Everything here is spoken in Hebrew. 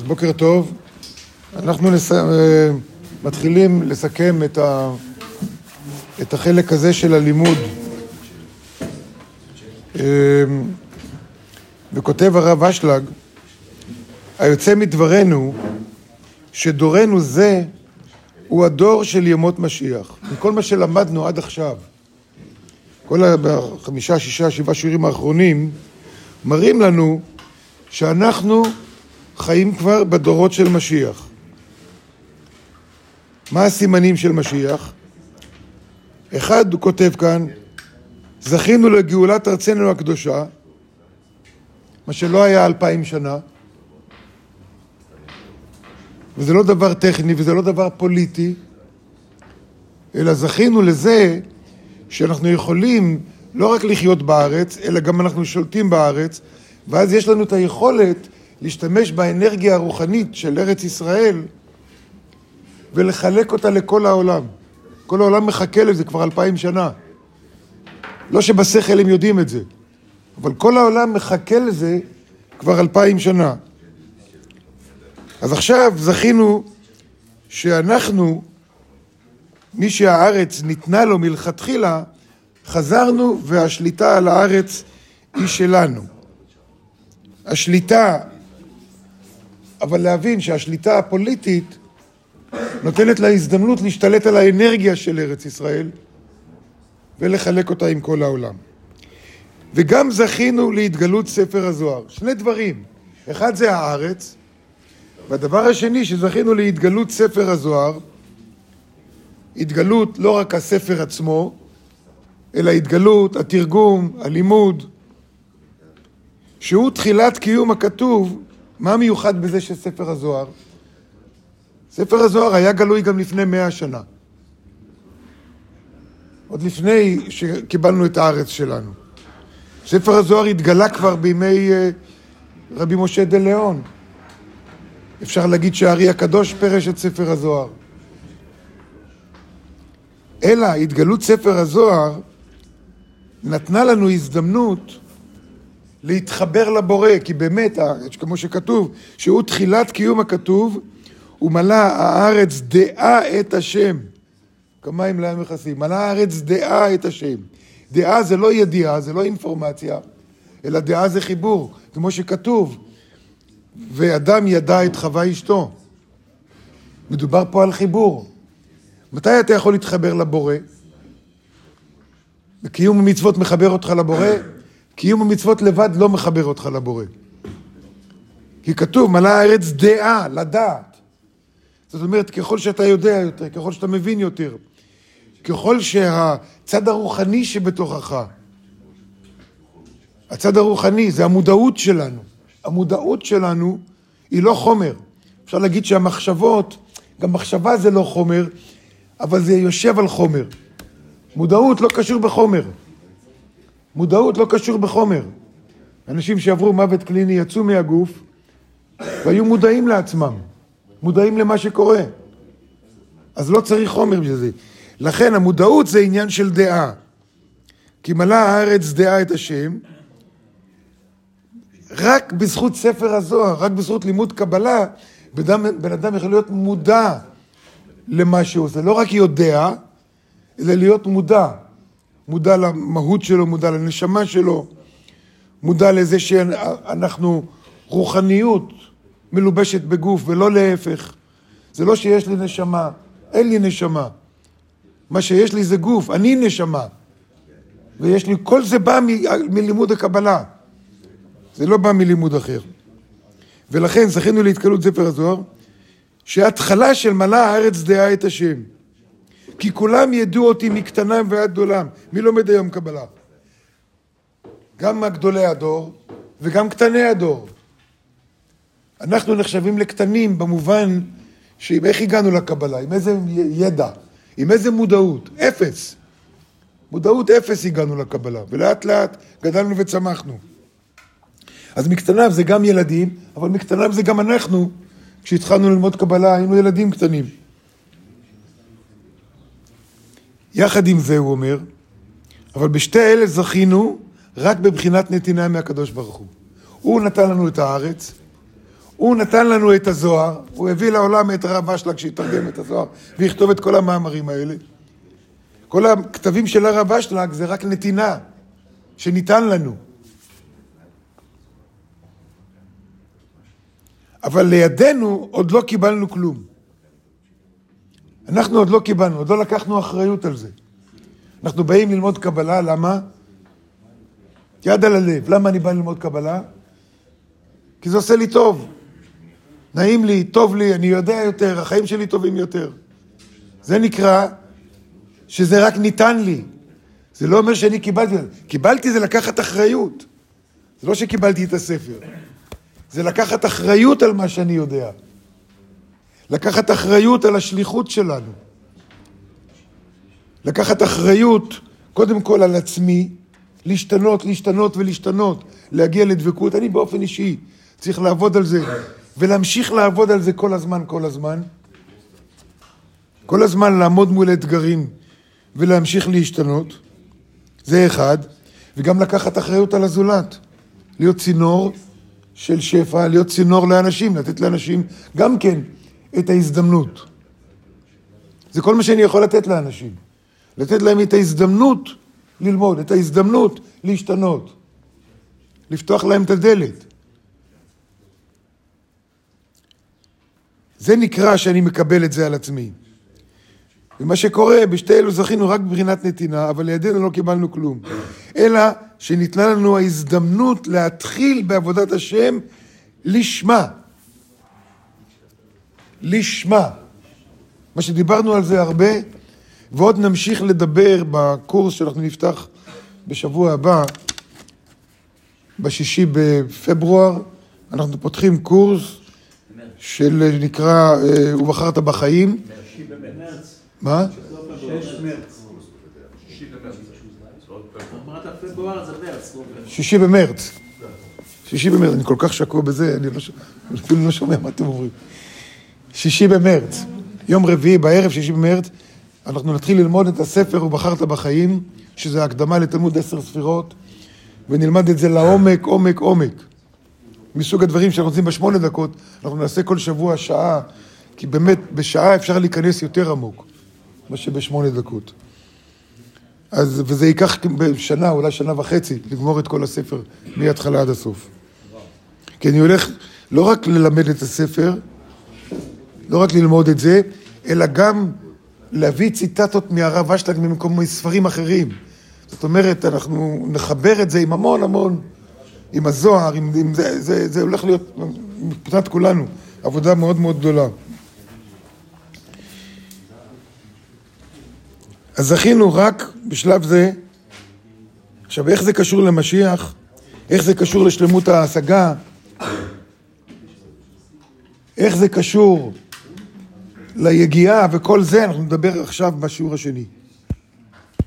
אז בוקר טוב. אנחנו נס... אה, מתחילים לסכם את, ה... את החלק הזה של הלימוד. אה, וכותב הרב אשלג, היוצא מדברנו, שדורנו זה הוא הדור של ימות משיח. מכל מה שלמדנו עד עכשיו, כל החמישה, שישה, שבעה שיעורים האחרונים, מראים לנו שאנחנו חיים כבר בדורות של משיח. מה הסימנים של משיח? אחד, הוא כותב כאן, זכינו לגאולת ארצנו הקדושה, מה שלא היה אלפיים שנה, וזה לא דבר טכני וזה לא דבר פוליטי, אלא זכינו לזה שאנחנו יכולים לא רק לחיות בארץ, אלא גם אנחנו שולטים בארץ, ואז יש לנו את היכולת להשתמש באנרגיה הרוחנית של ארץ ישראל ולחלק אותה לכל העולם. כל העולם מחכה לזה כבר אלפיים שנה. לא שבשכל הם יודעים את זה, אבל כל העולם מחכה לזה כבר אלפיים שנה. אז עכשיו זכינו שאנחנו, מי שהארץ ניתנה לו מלכתחילה, חזרנו והשליטה על הארץ היא שלנו. השליטה, אבל להבין שהשליטה הפוליטית נותנת לה הזדמנות להשתלט על האנרגיה של ארץ ישראל ולחלק אותה עם כל העולם. וגם זכינו להתגלות ספר הזוהר. שני דברים, אחד זה הארץ, והדבר השני שזכינו להתגלות ספר הזוהר, התגלות לא רק הספר עצמו, אלא התגלות, התרגום, הלימוד, שהוא תחילת קיום הכתוב, מה מיוחד בזה של ספר הזוהר? ספר הזוהר היה גלוי גם לפני מאה שנה. עוד לפני שקיבלנו את הארץ שלנו. ספר הזוהר התגלה כבר בימי אה, רבי משה דה ליאון. אפשר להגיד שהארי הקדוש פירש את ספר הזוהר. אלא התגלות ספר הזוהר נתנה לנו הזדמנות להתחבר לבורא, כי באמת, כמו שכתוב, שהוא תחילת קיום הכתוב, הוא מלא הארץ דעה את השם. כמים לים מכסים. מלא הארץ דעה את השם. דעה זה לא ידיעה, זה לא אינפורמציה, אלא דעה זה חיבור, כמו שכתוב, ואדם ידע את חווה אשתו. מדובר פה על חיבור. מתי אתה יכול להתחבר לבורא? וקיום המצוות מחבר אותך לבורא, קיום המצוות לבד לא מחבר אותך לבורא. כי כתוב, מלאה הארץ דעה, לדעת. זאת אומרת, ככל שאתה יודע יותר, ככל שאתה מבין יותר, ככל שהצד הרוחני שבתוכך, הצד הרוחני זה המודעות שלנו. המודעות שלנו היא לא חומר. אפשר להגיד שהמחשבות, גם מחשבה זה לא חומר, אבל זה יושב על חומר. מודעות לא קשור בחומר. מודעות לא קשור בחומר. אנשים שעברו מוות קליני יצאו מהגוף והיו מודעים לעצמם, מודעים למה שקורה. אז לא צריך חומר בשביל זה. לכן המודעות זה עניין של דעה. כי מלאה הארץ דעה את השם, רק בזכות ספר הזוהר, רק בזכות לימוד קבלה, בן אדם יכול להיות מודע למה שהוא עושה. לא רק יודע, אלא להיות מודע. מודע למהות שלו, מודע לנשמה שלו, מודע לזה שאנחנו רוחניות מלובשת בגוף ולא להפך. זה לא שיש לי נשמה, אין לי נשמה. מה שיש לי זה גוף, אני נשמה. ויש לי, כל זה בא מ, מלימוד הקבלה. זה לא בא מלימוד אחר. ולכן זכינו להתקלות ספר הזוהר, שהתחלה של מלאה הארץ דעה את השם. כי כולם ידעו אותי מקטנם ועד גדולם. מי לומד היום קבלה? גם גדולי הדור וגם קטני הדור. אנחנו נחשבים לקטנים במובן שאם איך הגענו לקבלה, עם איזה ידע, עם איזה מודעות, אפס. מודעות אפס הגענו לקבלה, ולאט לאט גדלנו וצמחנו. אז מקטניו זה גם ילדים, אבל מקטניו זה גם אנחנו. כשהתחלנו ללמוד קבלה היינו ילדים קטנים. יחד עם זה, הוא אומר, אבל בשתי אלה זכינו רק בבחינת נתינה מהקדוש ברוך הוא. הוא נתן לנו את הארץ, הוא נתן לנו את הזוהר, הוא הביא לעולם את הרב אשלג שיתרגם את הזוהר ויכתוב את כל המאמרים האלה. כל הכתבים של הרב אשלג זה רק נתינה שניתן לנו. אבל לידינו עוד לא קיבלנו כלום. אנחנו עוד לא קיבלנו, עוד לא לקחנו אחריות על זה. אנחנו באים ללמוד קבלה, למה? יד על הלב. למה אני בא ללמוד קבלה? כי זה עושה לי טוב. נעים לי, טוב לי, אני יודע יותר, החיים שלי טובים יותר. זה נקרא שזה רק ניתן לי. זה לא אומר שאני קיבלתי, קיבלתי זה לקחת אחריות. זה לא שקיבלתי את הספר. זה לקחת אחריות על מה שאני יודע. לקחת אחריות על השליחות שלנו. לקחת אחריות, קודם כל על עצמי, להשתנות, להשתנות ולהשתנות, להגיע לדבקות. אני באופן אישי צריך לעבוד על זה, ולהמשיך לעבוד על זה כל הזמן, כל הזמן. כל הזמן לעמוד מול אתגרים ולהמשיך להשתנות. זה אחד. וגם לקחת אחריות על הזולת. להיות צינור של שפע, להיות צינור לאנשים, לתת לאנשים גם כן את ההזדמנות. זה כל מה שאני יכול לתת לאנשים. לתת להם את ההזדמנות ללמוד, את ההזדמנות להשתנות. לפתוח להם את הדלת. זה נקרא שאני מקבל את זה על עצמי. ומה שקורה, בשתי אלו זכינו רק בבחינת נתינה, אבל לידינו לא קיבלנו כלום. אלא שניתנה לנו ההזדמנות להתחיל בעבודת השם לשמה. לשמה. מה שדיברנו על זה הרבה, ועוד נמשיך לדבר בקורס שאנחנו נפתח בשבוע הבא, בשישי בפברואר, אנחנו פותחים קורס של נקרא אה, "ובחרת בחיים". מה? שישי במרץ. שישי במרץ, אני כל כך שקוע בזה, אני לא, אפילו לא שומע מה אתם אומרים. שישי במרץ, יום רביעי בערב, שישי במרץ, אנחנו נתחיל ללמוד את הספר "ובחרת בחיים", שזה הקדמה לתלמוד עשר ספירות, ונלמד את זה לעומק, עומק, עומק. מסוג הדברים שאנחנו עושים בשמונה דקות, אנחנו נעשה כל שבוע שעה, כי באמת בשעה אפשר להיכנס יותר עמוק, מה שבשמונה דקות. אז, וזה ייקח שנה, אולי שנה וחצי, לגמור את כל הספר מההתחלה עד הסוף. כי אני הולך לא רק ללמד את הספר, לא רק ללמוד את זה, אלא גם להביא ציטטות מהרב אשלג ממקום ספרים אחרים. זאת אומרת, אנחנו נחבר את זה עם המון המון, עם הזוהר, עם, עם זה, זה, זה הולך להיות, מבחינת כולנו, עבודה מאוד מאוד גדולה. אז זכינו רק בשלב זה. עכשיו, איך זה קשור למשיח? איך זה קשור לשלמות ההשגה? איך זה קשור ליגיעה וכל זה, אנחנו נדבר עכשיו בשיעור השני.